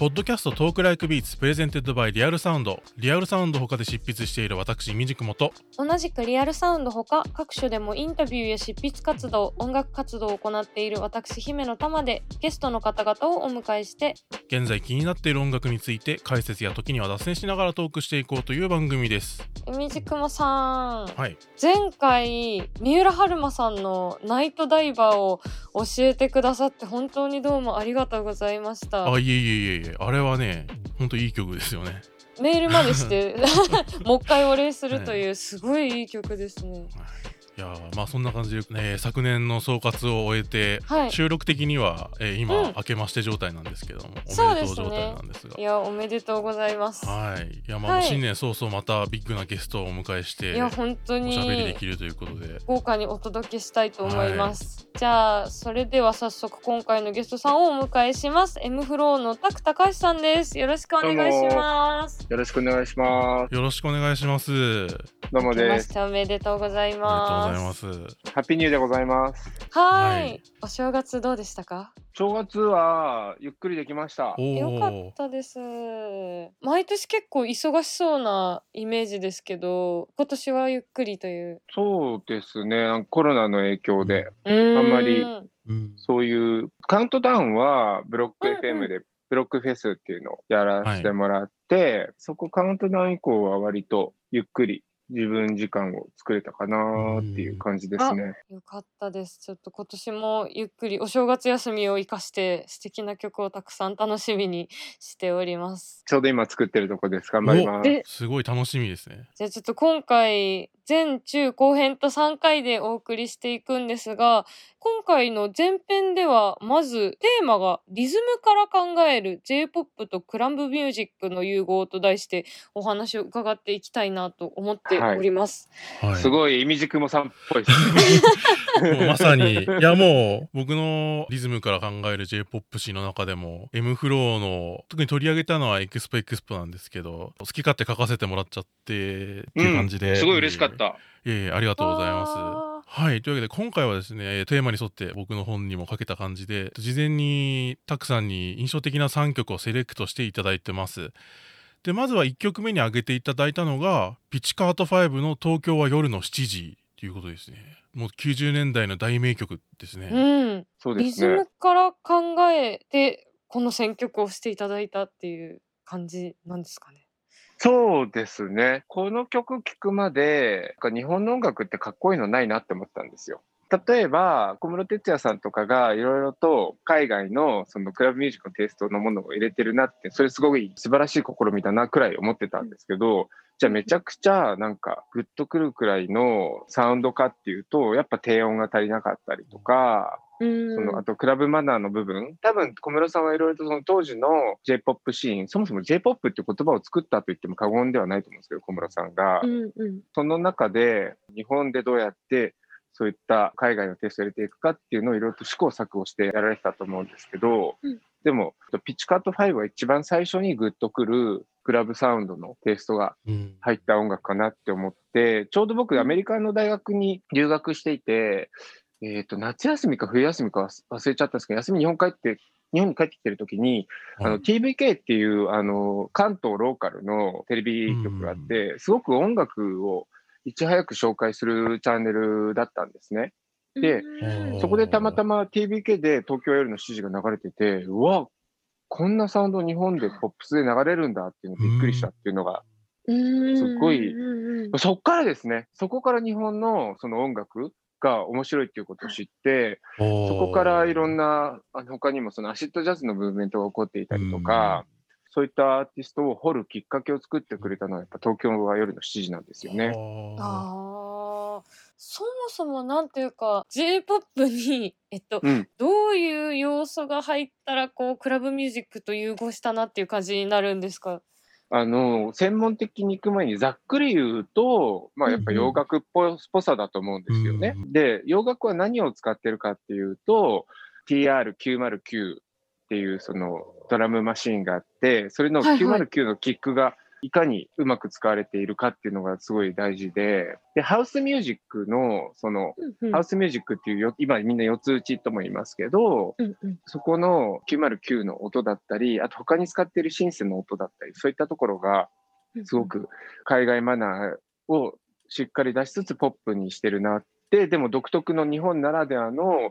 Podcast Talk Like Beats presented by Real Sound。リアルサウンド他で執筆している私いみじくもと。同じくリアルサウンドほか各所でもインタビューや執筆活動音楽活動を行っている私姫乃たまでゲストの方々をお迎えして現在気になっている音楽について解説や時には脱線しながらトークしていこうという番組です。いみじくもさん。はい。前回三浦春馬さんの「ナイトダイバー」を教えてくださって本当にどうもありがとうございました。あいえいえいえいえあれはねほんといい曲ですよね。メールまでして もう一回お礼するというすごいいい曲ですね。いやーまあそんな感じで、ね、昨年の総括を終えて、はい。収録的には、えー今、うん。明けまして状態なんですけどもおそうですね。めでとう状態なんですが。いやおめでとうございます。はい。いやまあ、はい。新年早々またビッグなゲストをお迎えしていや本当おしゃべりでにきるということで。豪華にお届けしたいと思います、じゃあそれでは早速今回のゲストさんをお迎えします。M フローのタク高橋さんです。よろしくお願いします。よろしくお願いします。よろしくお願いします。どうもです。おめでとうございありがとうごますざいます。ハッピーニューでございます。はい。はい。お正月どうでしたか？正月はゆっくりできました。およかっおたです。毎年結構忙しそうなイメージですけど今年はゆっくりという。そうですね。コロナの影響で、あんまりうん。そういうカウントダウンはブロックうんうん。FM でブロックフェスっていうのをやらせてもらって、そこカウントダウン以降は割とゆっくり自分時間を作れたかなっていう感じですね。よかったです。ちょっと今年もゆっくりお正月休みを生かして素敵な曲をたくさん楽しみにしております。ちょうど今作ってるとこです。頑張ります。ですごい楽しみですねじゃあちょっと今回前中後編と3回でお送りしていくんですが今回の前編ではまずテーマがリズムから考える J-POP とクランブミュージックの融合と題してお話を伺っていきたいなと思っております。はいすごい、いみじくもさんっぽいですね。もうまさにいやもう僕のリズムから考える J-POP 誌の中でも M フローの特に取り上げたのはエクスポエクスポなんですけど好き勝手書かせてもらっちゃってっていう感じで、すごい嬉しかった。いえいえありがとうございますあはい。というわけで、今回はですね、テーマに沿って僕の本にも書けた感じで、事前にたくさんに印象的な3曲をセレクトしていただいてます。で、まずは1曲目に挙げていただいたのが、ピッチカート5の東京は夜の7時ということですね。もう90年代の大名曲ですね。うん、そうですねリズム。から考えてこの選曲をしていただいたっていう感じなんですかね。そうですね。この曲聴くまで、日本の音楽ってかっこいいのないなって思ったんですよ。例えば、小室哲哉さんとかがいろいろと海外のそのクラブミュージックのテイストのものを入れてるなって、それすごい素晴らしい試みだなくらい思ってたんですけど、じゃあめちゃくちゃなんかグッとくるくらいのサウンドかっていうと、やっぱ低音が足りなかったりとか、そのあとクラブマナーの部分、多分小室さんはいろいろとその当時の J-POP シーン、そもそも J-POP って言葉を作ったと言っても過言ではないと思うんですけど、小室さんが。うんうん。その中で日本でどうやってそういった海外のテストを入れていくかっていうのをいろいろと試行錯誤してやられてたと思うんですけど、うん。でも、ピッチカート5は一番最初にグッとくるクラブサウンドのテイストがうん。入った音楽かなって思って、ちょうど僕アメリカの大学に留学していて、えっ、と、夏休みか冬休みか忘れちゃったんですけど、休み日本帰って、日本に帰ってきてる時に、あの TVK っていうあの関東ローカルのテレビ局があって、すごく音楽をいち早く紹介するチャンネルだったんですね。でうん。そこでたまたま TVK で東京夜の指示が流れてて、うわ、こんなサウンド日本でポップスで流れるんだっていうのびっくりしたっていうのが、すごいうん。そっからですね、そこから日本のその音楽が面白いっていうことを知って、そそこからいろんな、あの他にもそのアシッドジャズのムーブメントが起こっていたりとか、そういったアーティストを掘るきっかけを作ってくれたのは、やっぱ東京は夜の7時なんですよね。そもそもなんていうか J-POP に、えっと、うん。どういう要素が入ったらこうクラブミュージックと融合したなっていう感じになるんですか？あの、専門的に行く前にざっくり言うと、まあやっぱ洋楽っぽぽさだと思うんですよね。うんで、洋楽は何を使ってるかっていうと、TR909 っていうそのドラムマシンがあって、それのはいはい。909のキックがいかにうまく使われているかっていうのがすごい大事で、で、ハウスミュージックの、その、うんうん。ハウスミュージックっていうよ、今みんな四つ打ちとも言いますけど、うんうん。そこの909の音だったり、あと他に使っているシンセの音だったり、そういったところがすごく海外マナーをしっかり出しつつポップにしてるなって、でも独特の日本ならではの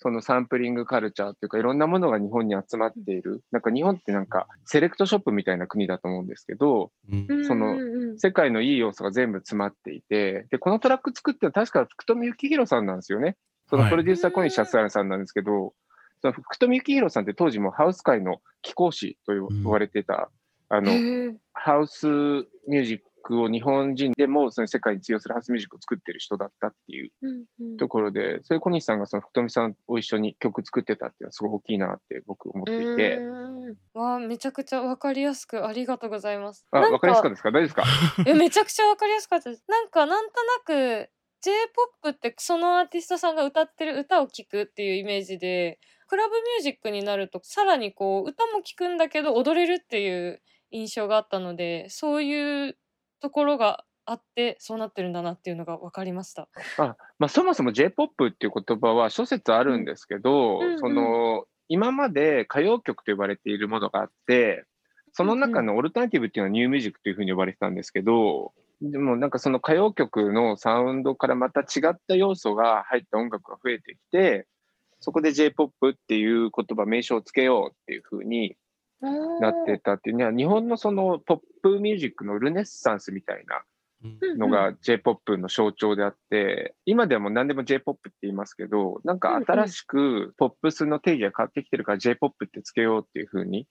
そのサンプリングカルチャーっていうかいろんなものが日本に集まっている。なんか日本ってなんかセレクトショップみたいな国だと思うんですけど、うん。そのうんうんうん。世界のいい要素が全部詰まっていて、で、このトラック作ってるのは確か福富幸宏さんなんですよね。そのはい。プロデューサー小西康原さんなんですけど、その福富幸宏さんって当時もハウス界の貴公子と呼ばれてた、あの、へー。ハウスミュージックを日本人でもその世界に通用するハウスミュージックを作ってる人だったっていううんうん。ところで、それ小西さんがその福富さんと一緒に曲作ってたっていうのはすごい大きいなって僕思っていて、わあめちゃくちゃわかりやすくありがとうございます。あ、わかりやすかったですか？大丈夫ですか？えめちゃくちゃわかりやすかったです。なんかなんとなく J-POP ってそのアーティストさんが歌ってる歌を聴くっていうイメージでクラブミュージックになるとさらにこう歌も聴くんだけど踊れるっていう印象があったのでそういうところがあってそうなってるんだなっていうのが分かりました。あまあ、そもそも J-POP っていう言葉は諸説あるんですけど、うんうんうんその今まで歌謡曲と呼ばれているものがあって、その中のオルタナティブっていうのはニューミュージックというふうに呼ばれてたんですけど、でもなんかその歌謡曲のサウンドからまた違った要素が入った音楽が増えてきて、そこで J-POP っていう言葉、名称をつけようっていうふうになってたっていうには、日本のそのポップミュージックのルネッサンスみたいなうんのが J-POP の象徴であって、今ではもう何でも J-POP って言いますけど、なんか新しくポップスの定義が変わってきてるから J-POP ってつけようっていう風に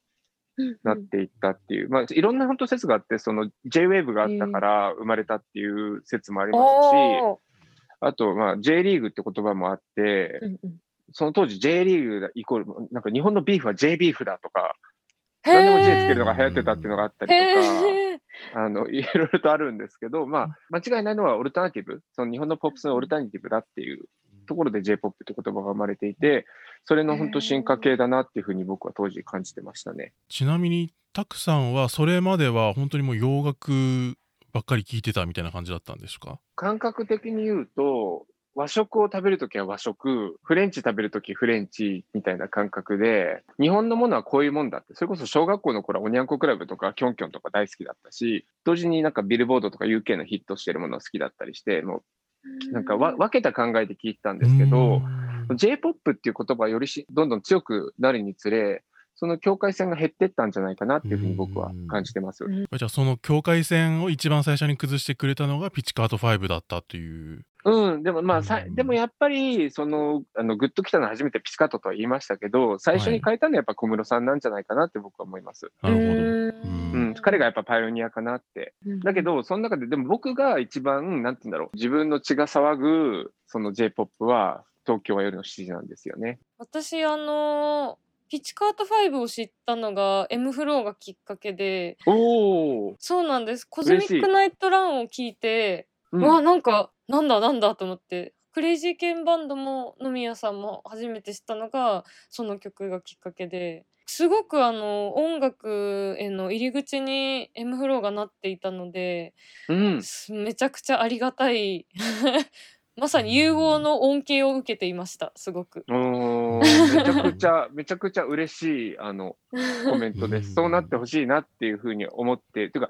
なっていったっていう、まあいろんな本当説があって、その J-WAVE があったから生まれたっていう説もありますし、あとまあ J リーグって言葉もあって、その当時 J リーグイコール、なんか日本のビーフは J ビーフだとか、何でも J つけるのが流行ってたっていうのがあったりとか、あの、いろいろとあるんですけど、まあ、間違いないのはオルタナティブ、その日本のポップスのオルタナティブだっていうところで J-POP って言葉が生まれていて、それの本当進化系だなっていうふうに僕は当時感じてましたね。ちなみにタクさんはそれまでは本当にもう洋楽ばっかり聴いてたみたいな感じだったんですか？感覚的に言うと、和食を食べるときは和食、フレンチ食べるときフレンチみたいな感覚で、日本のものはこういうもんだって、それこそ小学校の頃はおにゃんこクラブとかキョンキョンとか大好きだったし、同時になんかビルボードとか UK のヒットしてるものは好きだったりして、もうなんかわ分けた考えで聞いてたんですけど、うん。J-POP っていう言葉がよりしどんどん強くなるにつれ、その境界線が減ってったんじゃないかなっていうふうに僕は感じてます。うんじゃあその境界線を一番最初に崩してくれたのがピチカート5だったっていう。うん、でもまあ、さうんでもやっぱり、その、あの、グッときたのは初めてピチカートとは言いましたけど、最初に変えたのはやっぱ小室さんなんじゃないかなって僕は思います。なるほど。ううんん、彼がやっぱパイオニアかなって。だけど、その中で、でも僕が一番、なんて言うんだろう、自分の血が騒ぐ、その J-POP は、東京は夜の7時なんですよね。私あのピチカート5を知ったのが M フローがきっかけで。おー、そうなんです。コズミックナイトランを聞いてうん。わあなんかなんだなんだと思って。クレイジーケンバンドも野宮さんも初めて知ったのがその曲がきっかけで。すごくあの音楽への入り口に M フローがなっていたのでうん、すめちゃくちゃありがたいまさに融合の恩恵を受けていましたすごく。めちゃくちゃ、めちゃくちゃ嬉しい、あの、コメントでうんす。そうなってほしいなっていうふうに思って、というか、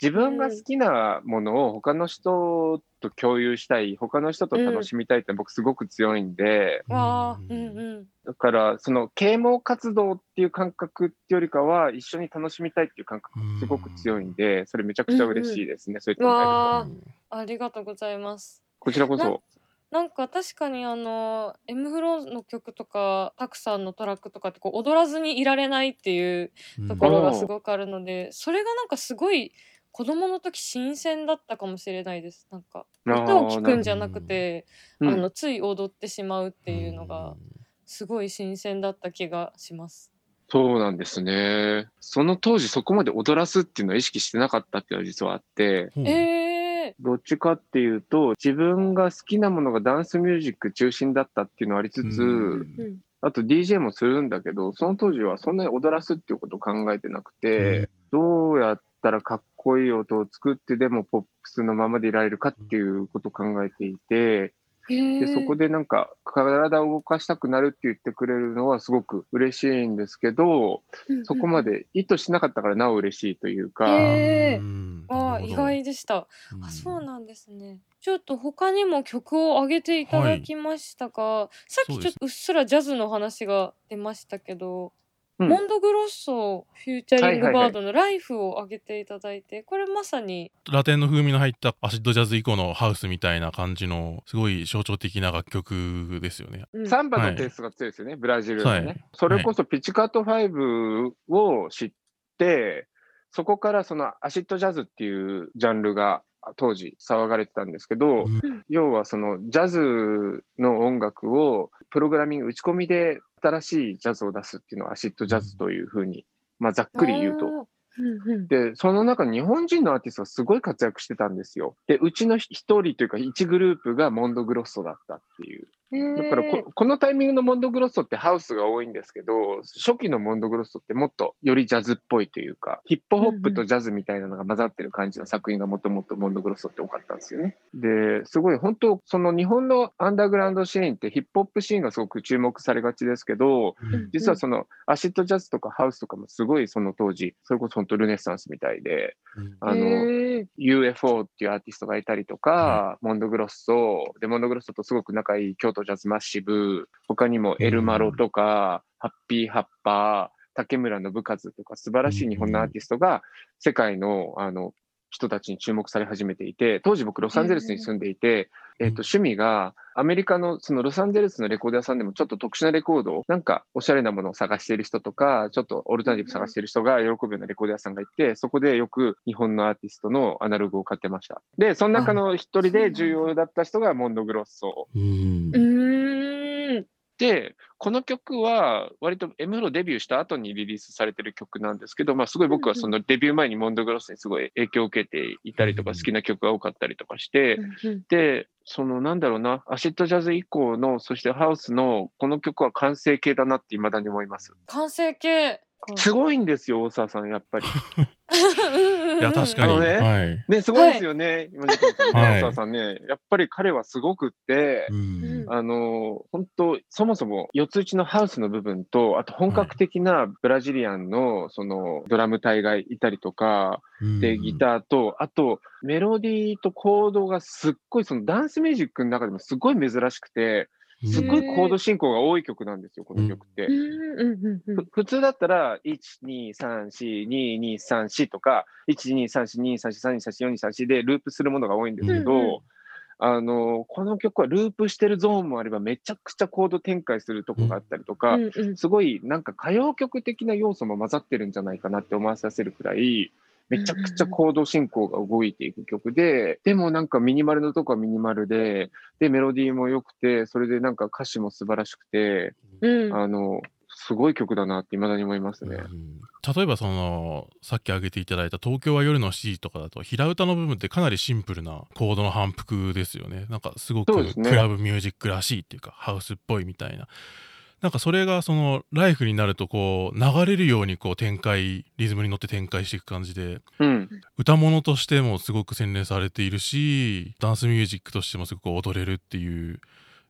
自分が好きなものを他の人と共有したい、他の人と楽しみたいって僕すごく強いんで、うんうん。だから、その啓蒙活動っていう感覚っていうよりかは、一緒に楽しみたいっていう感覚がすごく強いんで、それめちゃくちゃ嬉しいですね。そういったありがとうございます。こちらこそ。なんか確かにあの M フローの曲とかたくさんのトラックとかってこう踊らずにいられないっていうところがすごくあるので、それがなんかすごい子供の時新鮮だったかもしれないです。なんか歌を聴くんじゃなくてあうんのつい踊ってしまうっていうのがすごい新鮮だった気がします。そうなんですね。その当時そこまで踊らすっていうのは意識してなかったっていうのは実はあって、うんえー、どっちかっていうと、自分が好きなものがダンスミュージック中心だったっていうのはありつつ、うん。うんあと DJ もするんだけど、その当時はそんなに踊らすっていうことを考えてなくて、どうやったらかっこいい音を作ってでもポップスのままでいられるかっていうことを考えていて、で、そこで、でなんか体を動かしたくなるって言ってくれるのはすごく嬉しいんですけど、そこまで意図しなかったからなお嬉しいというか、ああ、意外でした。あ、そうなんですね。ちょっと他にも曲を上げていただきましたが、さっきちょっとうっすらジャズの話が出ましたけど、うん。モンドグロッソフューチャリングはいはいはいバードのライフを上げていただいて、これまさに、ラテンの風味の入ったアシッドジャズ以降のハウスみたいな感じのすごい象徴的な楽曲ですよね。うん。サンバのテイストが強いですよね、ブラジルのね。はい。それこそピッチカート5を知って、そこからそのアシッドジャズっていうジャンルが当時騒がれてたんですけど、うん。要はそのジャズの音楽をプログラミング打ち込みで新しいジャズを出すっていうのをアシッドジャズというふうに、まあざっくり言うと。おー。うんうんで、その中に日本人のアーティストがすごい活躍してたんですよ。で、うちの一人というか一グループがモンドグロッソだったっていう。だからこ、このタイミングのモンドグロッソってハウスが多いんですけど、初期のモンドグロッソってもっとよりジャズっぽいというか、ヒップホップとジャズみたいなのが混ざってる感じの作品がもともとモンドグロッソって多かったんですよね。で、すごい本当、その日本のアンダーグラウンドシーンってヒップホップシーンがすごく注目されがちですけど、うん。実はそのアシッドジャズとかハウスとかもすごいその当時、それこそ本当ルネッサンスみたいで、あの、UFO っていうアーティストがいたりとか、モンドグロッソ、で、モンドグロッソとすごく仲いい京都ジャズマッシブ、他にもエルマロとか、ハッピーハッパー、竹村信和とか素晴らしい日本のアーティストが世界のあの人たちに注目され始めていて、当時僕ロサンゼルスに住んでいて、えっ、と趣味がアメリカのそのロサンゼルスのレコード屋さんでもちょっと特殊なレコードをなんかおしゃれなものを探している人とか、ちょっとオルタナティブ探している人が喜ぶようなレコード屋さんがいて、そこでよく日本のアーティストのアナログを買ってました。で、その中の一人で重要だった人がモンドグロッソ。うん。で、この曲は割と M フロデビューした後にリリースされてる曲なんですけど、まあすごい僕はそのデビュー前にモンドグロッソにすごい影響を受けていたりとかうん好きな曲が多かったりとかして、うんで、そのなんだろうな、アシッドジャズ以降の、そしてハウスのこの曲は完成形だなって未だに思います。完成形。すごいんですよ、大沢さん、やっぱり。いや確かに、あのねはい、ね、すごいですよね、今はい大沢さんね。やっぱり彼はすごくって、うん。あの、本当そもそも四つ打ちのハウスの部分と、あと本格的なブラジリアンのそのドラム隊がいたりとか、で、ギターと、あとメロディーとコードがすっごい、そのダンスミュージックの中でもすごい珍しくて、ーすっごいコード進行が多い曲なんですよ、この曲って。普通だったら、1、2、3、4、2、2、3、4とか、1、2、3、4、2、3、4、3、2、3、4、4、2、3、4でループするものが多いんですけど、うんうん。あの、この曲はループしてるゾーンもあれば、めちゃくちゃコード展開するとこがあったりとか、うんうん。すごいなんか歌謡曲的な要素も混ざってるんじゃないかなって思わさせるくらい、めちゃくちゃコード進行が動いていく曲で、でもなんかミニマルのとこはミニマルで、で、メロディーも良くて、それでなんか歌詞も素晴らしくて、うん。あの、すごい曲だなって未だに思いますね。うん例えばそのさっき挙げていただいた「東京は夜の7時」とかだと平歌の部分ってかなりシンプルなコードの反復ですよね。なんかすごくクラブミュージックらしいっていうかハウスっぽいみたいななんかそれがそのライフになるとこう流れるようにこう展開リズムに乗って展開していく感じでうん。歌物としてもすごく洗練されているしダンスミュージックとしてもすごく踊れるっていう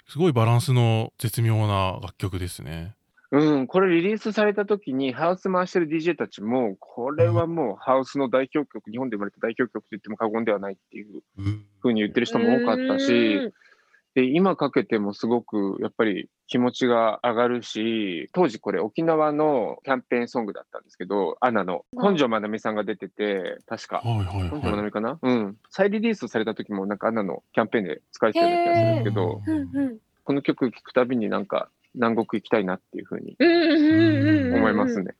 すごいバランスの絶妙な楽曲ですね。うん、これリリースされた時にハウス回してる DJ たちも、これはもうハウスの代表曲、日本で生まれた代表曲と言っても過言ではないっていううんふうに言ってる人も多かったし、で、今かけてもすごくやっぱり気持ちが上がるし、当時これ沖縄のキャンペーンソングだったんですけど、アナのうん本庄まなみさんが出てて、確か。はいはい本庄まはないみかな？うん。再リリースされた時もなんかアナのキャンペーンで使われてたような気がするんですけど、うんうんこの曲聴くたびになんか南国行きたいなっていうふうにうんうんうんうん思いますね。で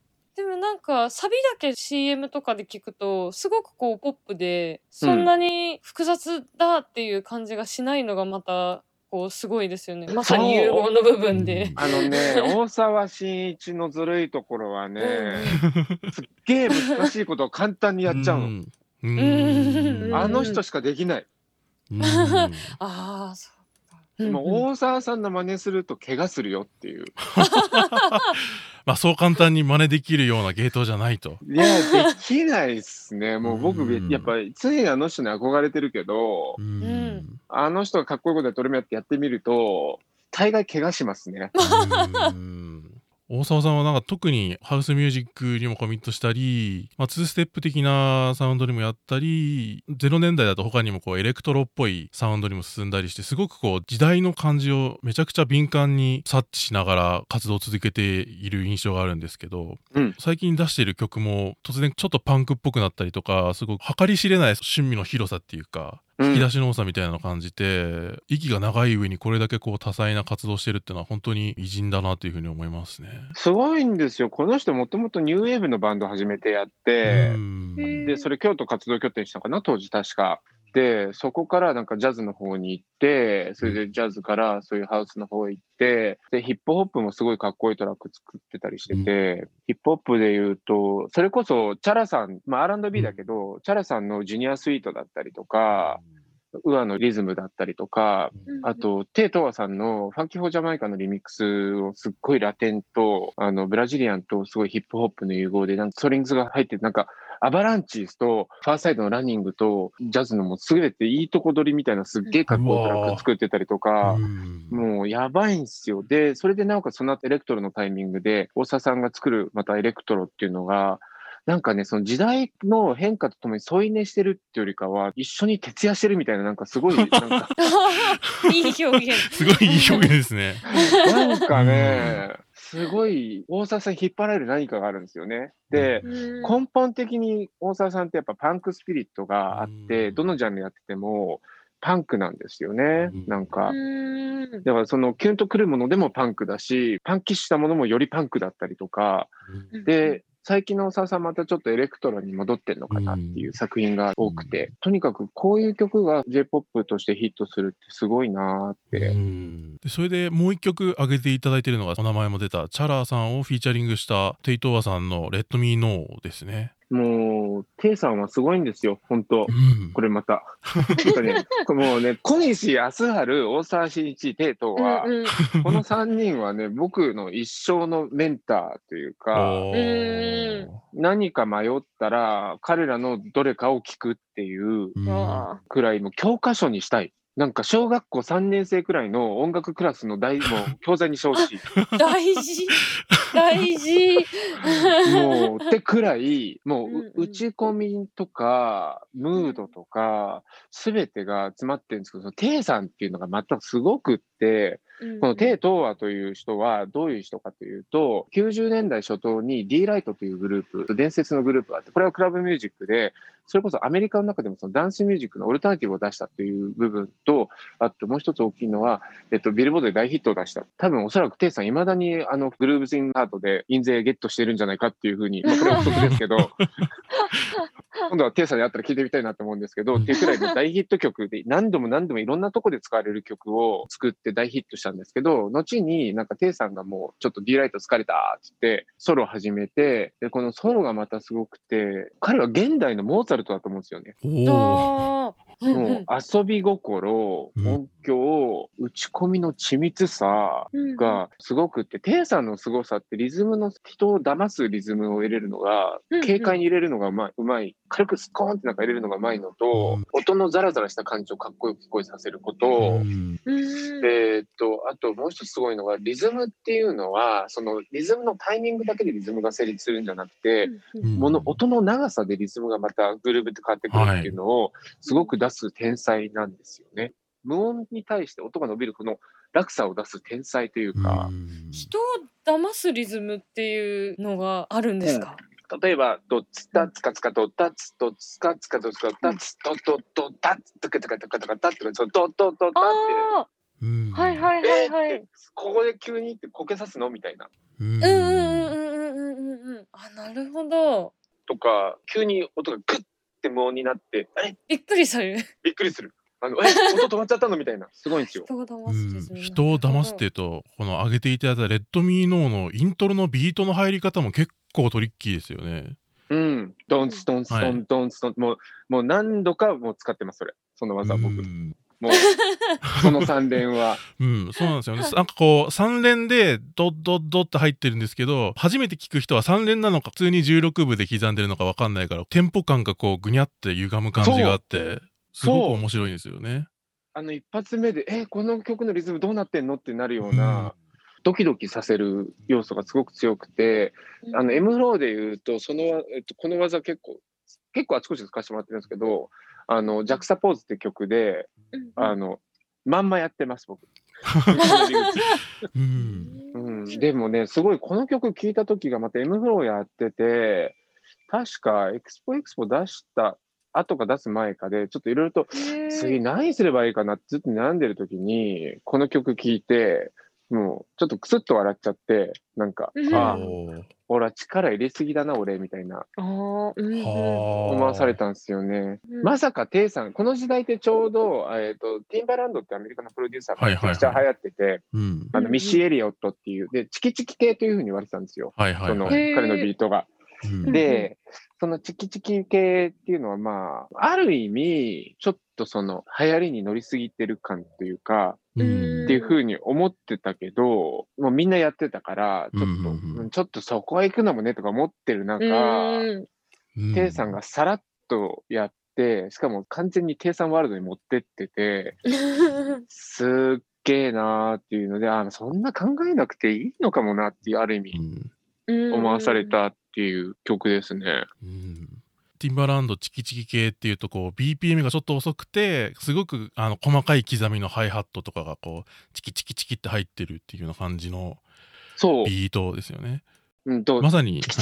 もなんかサビだけ CM とかで聞くとすごくこうポップでそんなに複雑だっていう感じがしないのがまたこうすごいですよね。まさに融合の部分で。あのね、大沢慎一のずるいところはね、すっげえ難しいことを簡単にやっちゃうの。んうんあの人しかできない。うん ああ、そうか。もう大沢さんの真似すると怪我するよっていう。まあそう簡単に真似できるようなゲートじゃないと。いや、できないっすね。もう僕、うんやっぱり常にあの人に憧れてるけど、うんんあの人がかっこいいことやって俺もやってやってみると、大概怪我しますね。うん大沢さんはなんか特にハウスミュージックにもコミットしたり、まあ、2ステップ的なサウンドにもやったり0年代だと他にもこうエレクトロっぽいサウンドにも進んだりしてすごくこう時代の感じをめちゃくちゃ敏感に察知しながら活動を続けている印象があるんですけど、うん。最近出している曲も突然ちょっとパンクっぽくなったりとかすごく計り知れない趣味の広さっていうかうん引き出しの多さみたいなのを感じて、息が長い上にこれだけこう多彩な活動してるっていうのは本当に偉人だなというふうに思いますね。すごいんですよ。この人もともとニューウェーブのバンドを始めてやって、で、それ京都活動拠点にしたかな、当時確か。で、そこからなんかジャズの方に行って、それでジャズからそういうハウスの方行って、で、ヒップホップもすごいかっこいいトラック作ってたりしてて、ヒップホップで言うと、それこそチャラさん、まあ R&B だけど、チャラさんのジュニアスイートだったりとか、UA のリズムだったりとか、あと、テイ・トウワさんの Funkin' for Jamaica のリミックスをすっごいラテンと、あの、ブラジリアンとすごいヒップホップの融合で、なんかストリングスが入ってて、なんか、アバランチーズと、ファーサイドのランニングと、ジャズのもうすべていいとこ取りみたいなすっげえかっこいいトラック作ってたりとか、うんもうやばいんすよ。で、それでなおかつその後エレクトロのタイミングで、大沢さんが作るまたエレクトロっていうのが、なんかね、その時代の変化とともに添い寝してるっていうよりかは、一緒に徹夜してるみたいな、なんかすごい、なんか、いい表現。すごいいい表現ですね。なんかね、すごい大沢さん引っ張られる何かがあるんですよね。で、うん根本的に大沢さんってやっぱパンクスピリットがあって、うんどのジャンルやっててもパンクなんですよねうん。なんか。うんだからそのキュンとくるものでもパンクだし、パンキッシュしたものもよりパンクだったりとか、で、最近の大沢さんまたちょっとエレクトロに戻ってんのかなっていう作品が多くて、とにかくこういう曲が J-POP としてヒットするってすごいなーって。うんでそれでもう一曲挙げていただいているのがお名前も出たチャラーさんをフィーチャリングしたテイトーワさんの「レッドミーノーですね。もう、テイさんはすごいんですよ、本当。うん。これまた。なんかね、こ れもうね、小西康晴、大沢慎一、テイトは、うんうん。この3人はね、僕の一生のメンターというか、何か迷ったら、彼らのどれかを聞くっていうくらい、もう教科書にしたい。なんか小学校3年生くらいの音楽クラスの大、もう教材にしてほしい。ー 大事大事。もう、ってくらい、もう、打ち込みとか、ムードとか、すべてが詰まってるんですけど、そのテイさんっていうのがまたすごくって、このテイ・トーアという人はどういう人かというと、90年代初頭に D ライトというグループ、伝説のグループがあって、これはクラブミュージックで、それこそアメリカの中でもそのダンスミュージックのオルタナティブを出したという部分と、あともう一つ大きいのは、えっと、ビルボードで大ヒットを出した。多分おそらくテイさん未だにあのグルーブズインハートで印税ゲットしてるんじゃないかっていうふうに、まあこれは不足ですけど、今度はテイさんに会ったら聞いてみたいなと思うんですけど、っていうくらいの大ヒット曲で何度も何度もいろんなとこで使われる曲を作って大ヒットしたんですけど、後になんかテイさんがもうちょっと D ライト疲れたって言ってソロを始めて、で、このソロがまたすごくて、彼は現代のモーツァルトだと思うんですよね。もう遊び心、うん。音響、打ち込みの緻密さうんがすごくって、テイさんの凄さってリズムの人を騙すリズムを入れるのが軽快に入れるのがうまい、うまい、軽くスコーンってなんか入れるのがうまいのと、うん。音のザラザラした感じをかっこよく聞こえさせること、うん。うん。えーっと、あともう一つすごいのが、リズムっていうのは、そのリズムのタイミングだけでリズムが成立するんじゃなくて、うんもの、音の長さでリズムがまたグルーブって変わってくるっていうのを、すごく出す天才なんですよね。無音に対して音が伸びるこの落差を出す天才というか、うん。人を騙すリズムっていうのがあるんですか、例えば、どっタツカツカドタツドどっツかドツカタツドドドタツとかとかとかとかとかそのドドドタって。はいはいはいはい。ここで急にこけさすのみたいな。うんうんうんうんうんうんうん。あなるほど。とか急に音がグッって無音になってあれびっくりする。びっくりする。あのえ音止まっちゃったのみたいなすごいんですよ。人を騙すっていうとこの上げていただいた「レッドミーノーのイントロのビートの入り方も結構トリッキーですよね。うん。ドンストンストはいンドンストン。もう、もう何度かもう使ってます、それ。その技僕。うん もう、その3連は。うん、そうなんですよね。なんかこう、3連でドッドッドって入ってるんですけど、初めて聞く人は3連なのか、普通に16部で刻んでるのかわかんないから、テンポ感がこう、ぐにゃって歪む感じがあって、すごく面白いんですよね。あの一発目で、え、この曲のリズムどうなってんのってなるような、ドキドキさせる要素がすごく強くて、あの M フローで言うと、その、えっと、この技結構、結構あちこちで使わせてもらってるんですけど、あの、ジャクサポーズって曲で、あの、まんまやってます、僕。うん。うん、でもね、すごいこの曲聴いた時がまた M フローやってて、確かエクスポエクスポ出した後か出す前かで、ちょっといろいろと、次何すればいいかなってずっと悩んでる時に、この曲聴いて、もうちょっとクスッと笑っちゃって、なんか、うんああ、ほら力入れすぎだな、俺、みたいな思わされたんですよね。うんまさかテイさん、この時代ってちょうど、えっ、と、ティンバランドってアメリカのプロデューサーがめちゃくちゃ流行ってて、うん。あの、ミッシー・エリオットっていう、で、チキチキ系というふうに言われてたんですよ。はいはいその、はい。へー彼のビートが。うんで、そのチキチキ系っていうのはまあ、ある意味、ちょっとその流行りに乗りすぎてる感というか、うん。っていうふうに思ってたけど、もうみんなやってたから、ちょっと、うんうんうん。うんちょっとそこは行くのもねとか思ってる中、うん。うんテイさんがさらっとやって、しかも完全にテイさんワールドに持ってってて、すっげえなーっていうので、あそんな考えなくていいのかもなっていう、ある意味。う、ん思わされたっていう曲ですね。うんティンバランドチキチキ系っていうとこう BPM がちょっと遅くてすごくあの細かい刻みのハイハットとかがこうチキチキチキって入ってるっていうような感じのそう。ビートですよね。うんと、まさに、チキ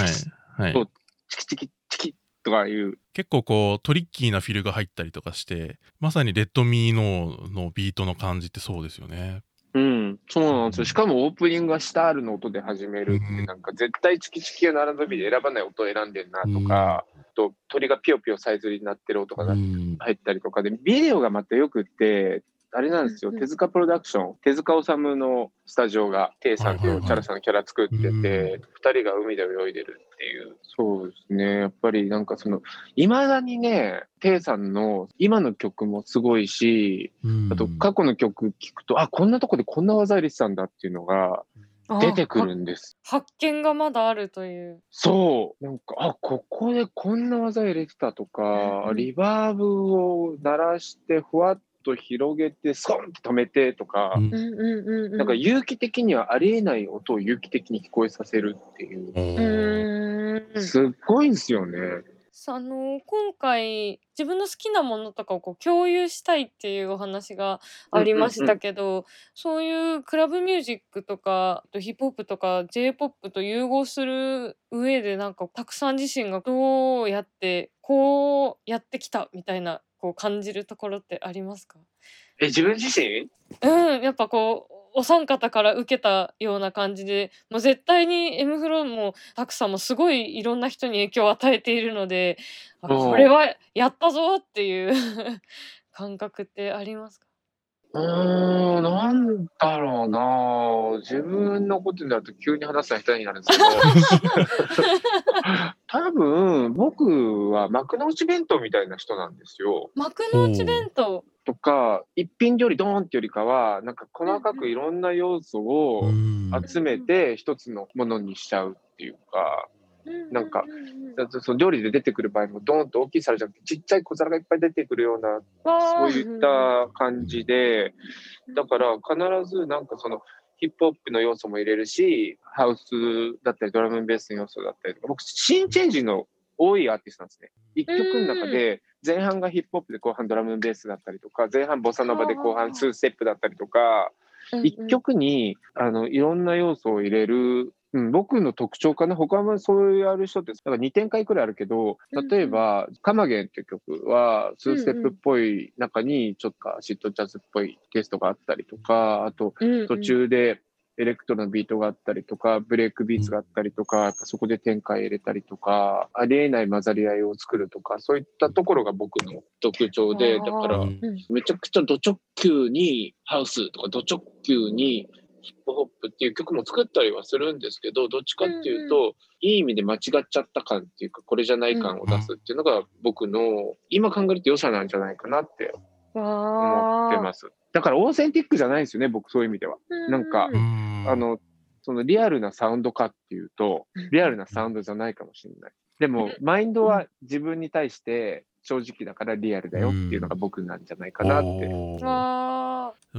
チキチキとかいう。結構こうトリッキーなフィルが入ったりとかしてまさにレッドミーノーのビートの感じってそうですよね。うん、そうなんですよ。しかもオープニングがシタールの音で始めるって、うん。なんか絶対チキチキが並ぶ日で選ばない音を選んでるなとか、と鳥がピヨピヨさえずりになってる音がうん。入ったりとかで、ビデオがまたよくって、あれなんですよ、手塚プロダクション、手塚治虫のスタジオが、テイさんというチャラさんのキャラ作ってて、うん二人が海で泳いでるっていう。そうですね。やっぱりなんかその、いまだにね、テイさんの今の曲もすごいし、うんあと過去の曲聴くと、あ、こんなとこでこんな技入れてたんだっていうのが出てくあるんです。発見がまだあるという。そう。なんか、あ、ここでこんな技入れてたとか、うんうんリバーブを鳴らして、ふわっと広げて、スコンって止めてとか、うん。なんか有機的にはありえない音を有機的に聞こえさせるっていう。うーん。すっごいんですよね。あの今回自分の好きなものとかをこう共有したいっていうお話がありましたけど、そういうクラブミュージックとかあとヒップホップとか j p o p と融合する上でなんかたくさん自身がどうやってこうやってきたみたいなこう感じるところってありますか？え、自分自身？うん、やっぱこうお三方から受けたような感じでもう絶対に M フローもタクさんもすごいいろんな人に影響を与えているのでこれはやったぞっていう 感覚ってありますか？うーん、なんだろうな。自分のことになると急に話すの下手になるんですけど、多分、僕は幕の内弁当みたいな人なんですよ。幕の内弁当？とか、一品料理ドーンってよりかは、なんか細かくいろんな要素をうん。集めて一つのものにしちゃうっていうか、なんかその料理で出てくる場合もドーンと大きい皿じゃなくて、ちっちゃい小皿がいっぱい出てくるようなそういった感じで、だから必ずなんかそのヒップホップの要素も入れるし、ハウスだったりドラムンベースの要素だったりとか、僕、シーンチェンジの多いアーティストなんですね。一曲の中で前半がヒップホップで後半ドラムンベースだったりとか、前半ボサノバで後半ツーステップだったりとか、一曲にあのいろんな要素を入れる、うん、僕の特徴かな。他はそうやる人ってなんか2展開くらいあるけど例えば「カマゲン」っていう曲は2ステップっぽい中にちょっとアシッドジャズっぽいテイストがあったりとかあと途中でエレクトロのビートがあったりとかブレイクビーツがあったりとかそこで展開入れたりとかありえない混ざり合いを作るとかそういったところが僕の特徴でだからうん。めちゃくちゃド直球にハウスとかド直球にヒップホップっていう曲も作ったりはするんですけどどっちかっていうと、いい意味で間違っちゃった感っていうかこれじゃない感を出すっていうのが僕の今考えると良さなんじゃないかなって思ってます。だからオーセンティックじゃないんですよね、僕そういう意味では。なんかう、ん。あの、そのリアルなサウンドかっていうと、リアルなサウンドじゃないかもしれない。でも、マインドは自分に対して正直だからリアルだよっていうのが僕なんじゃないかなって。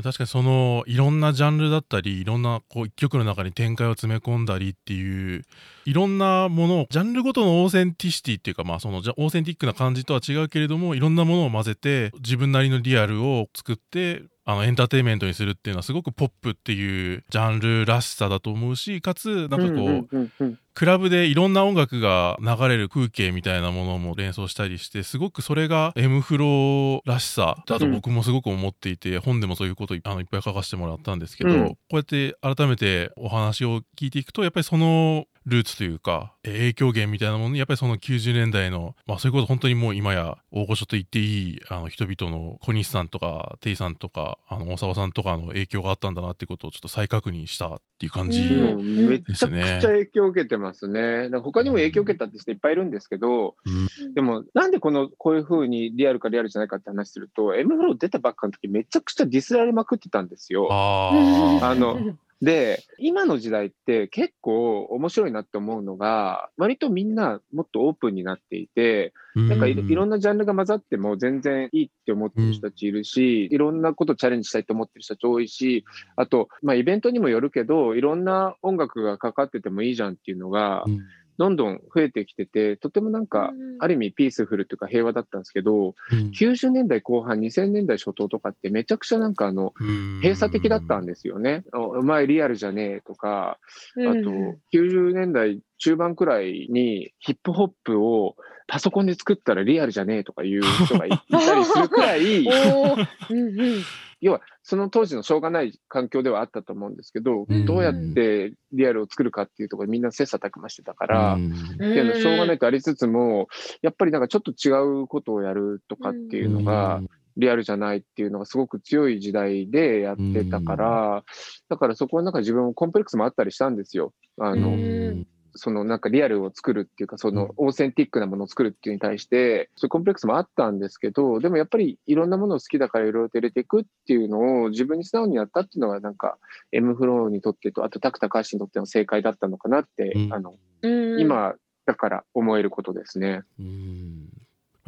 確かにそのいろんなジャンルだったりいろんなこう一曲の中に展開を詰め込んだりっていういろんなものをジャンルごとの authenticity っていうかまあそのじゃオーセンティックな感じとは違うけれどもいろんなものを混ぜて自分なりのリアルを作ってあのエンターテインメントにするっていうのはすごくポップっていうジャンルらしさだと思うしかつなんかこう、うんうんうんうん。クラブでいろんな音楽が流れる風景みたいなものも連想したりしてすごくそれが M フローらしさだと僕もすごく思っていて、本でもそういうことあのいっぱい書かせてもらったんですけど、うん。こうやって改めてお話を聞いていくとやっぱりそのルーツというかえー影響源みたいなものにやっぱりその90年代の、まあ、そういうこと本当にもう今や大御所と言っていいあの人々の小西さんとかテイさんとかあの大沢さんとかの影響があったんだなっていうことをちょっと再確認したっていう感じ、うんうんめちゃくちゃ影響を受けてますね。他にも影響を受けたって人いっぱいいるんですけど、うんでもなんでこのこういう風にリアルかリアルじゃないかって話すると、M フロー出たばっかの時めちゃくちゃディスられまくってたんですよ。ああので、今の時代って結構面白いなって思うのが、割とみんなもっとオープンになっていて、なんかいろんなジャンルが混ざっても全然いいって思ってる人たちいるし、いろんなことチャレンジしたいと思ってる人たち多いし、あと、まあイベントにもよるけど、いろんな音楽がかかっててもいいじゃんっていうのが、どんどん増えてきてて、とてもなんか、ある意味ピースフルというか平和だったんですけど、90年代後半、2000年代初頭とかってめちゃくちゃなんかあの、閉鎖的だったんですよね。おお前リアルじゃねえとか、あと、90年代中盤くらいにヒップホップをパソコンで作ったらリアルじゃねえとかいう人がいいたりするくらい、要はその当時のしょうがない環境ではあったと思うんですけど、うんどうやってリアルを作るかっていうところみんな切磋琢磨してたから、うん。っていうのはしょうがないとありつつも、やっぱりなんかちょっと違うことをやるとかっていうのが、リアルじゃないっていうのがすごく強い時代でやってたから、だからそこはなんか自分もコンプレックスもあったりしたんですよ。あの、うんそのなんかリアルを作るっていうか、そのオーセンティックなものを作るっていうに対して、そういうコンプレックスもあったんですけど、でもやっぱりいろんなものを好きだからいろいろと入れていくっていうのを自分に素直にやったっていうのがなんか M フローにとってと、あとタクタカーシにとっての正解だったのかなって、うん。あの、うん。今だから思えることですね。うん。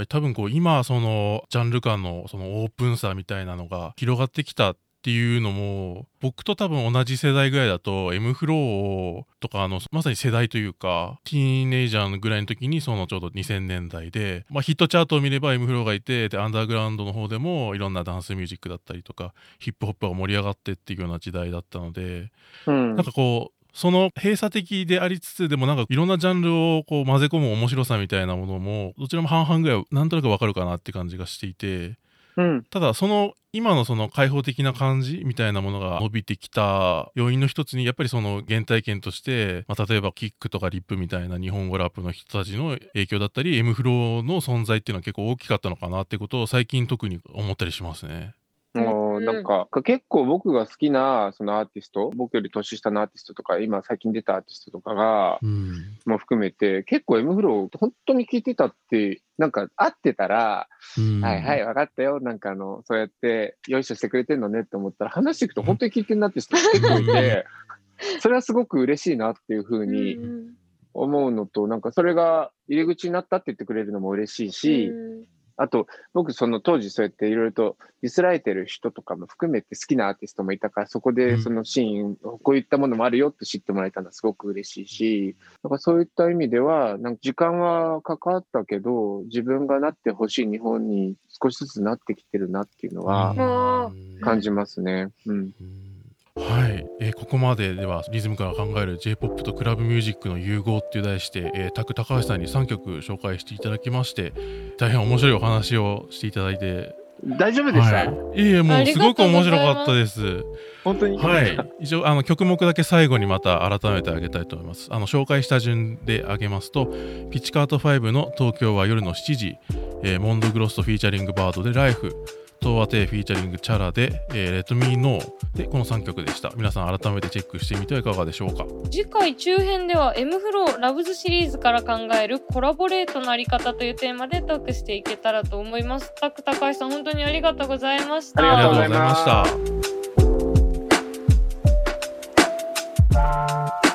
多分こう今そのジャンル間のそのオープンさみたいなのが広がってきたっていうのも僕と多分同じ世代ぐらいだと M フローとかあのまさに世代というかティーンエイジャーのぐらいの時にそのちょうど2000年代で、まあ、ヒットチャートを見れば M フローがいてでアンダーグラウンドの方でもいろんなダンスミュージックだったりとかヒップホップが盛り上がってっていうような時代だったのでうん。なんかこうその閉鎖的でありつつでもなんかいろんなジャンルをこう混ぜ込む面白さみたいなものもどちらも半々ぐらいなんとなくわかるかなって感じがしていてうん。ただその今のその開放的な感じみたいなものが伸びてきた要因の一つにやっぱりその原体験として、まあ、例えばキックとかリップみたいな日本語ラップの人たちの影響だったり M フローの存在っていうのは結構大きかったのかなってことを最近特に思ったりしますね。なんか、結構僕が好きなそのアーティスト、僕より年下のアーティストとか、今最近出たアーティストとかが、うん。も含めて、結構 M フロー本当に聞いてたって、なんか会ってたら、うん。はいはい、分かったよ。なんかあの、そうやって、よいしょしてくれてんのねって思ったら、話していくと本当に聞いてんなって人結構いて、それはすごく嬉しいなっていうふうにうん。思うのと、なんかそれが入り口になったって言ってくれるのも嬉しいし、あと、僕、その当時そうやっていろいろとディスられてる人とかも含めて好きなアーティストもいたから、そこでそのシーン、こういったものもあるよって知ってもらえたのはすごく嬉しいし、なんかそういった意味では、なんか時間はかかったけど、自分がなってほしい日本に少しずつなってきてるなっていうのはうん感じますね。うん。うんはい、えーここまでではリズムから考える J-POP とクラブミュージックの融合っていう題して、えー、タク高橋さんに3曲紹介していただきまして大変面白いお話をしていただいて。大丈夫でした、はい、いえいえもうす。ごく面白かったです。本当に。はい。一応あの曲目だけ最後にまた改めてあげたいと思います。あの紹介した順であげますとピッチカート5の東京は夜の7時、えーモンドグロストフィーチャリングバードでライフトワテフィーチャリングチャラで、えー、レッドミーノーでこの3曲でした。皆さん改めてチェックしてみてはいかがでしょうか？次回中編では M フローラブズシリーズから考えるコラボレートのあり方というテーマでトークしていけたらと思います。タク高橋さん本当にありがとうございました。ありがとうございました。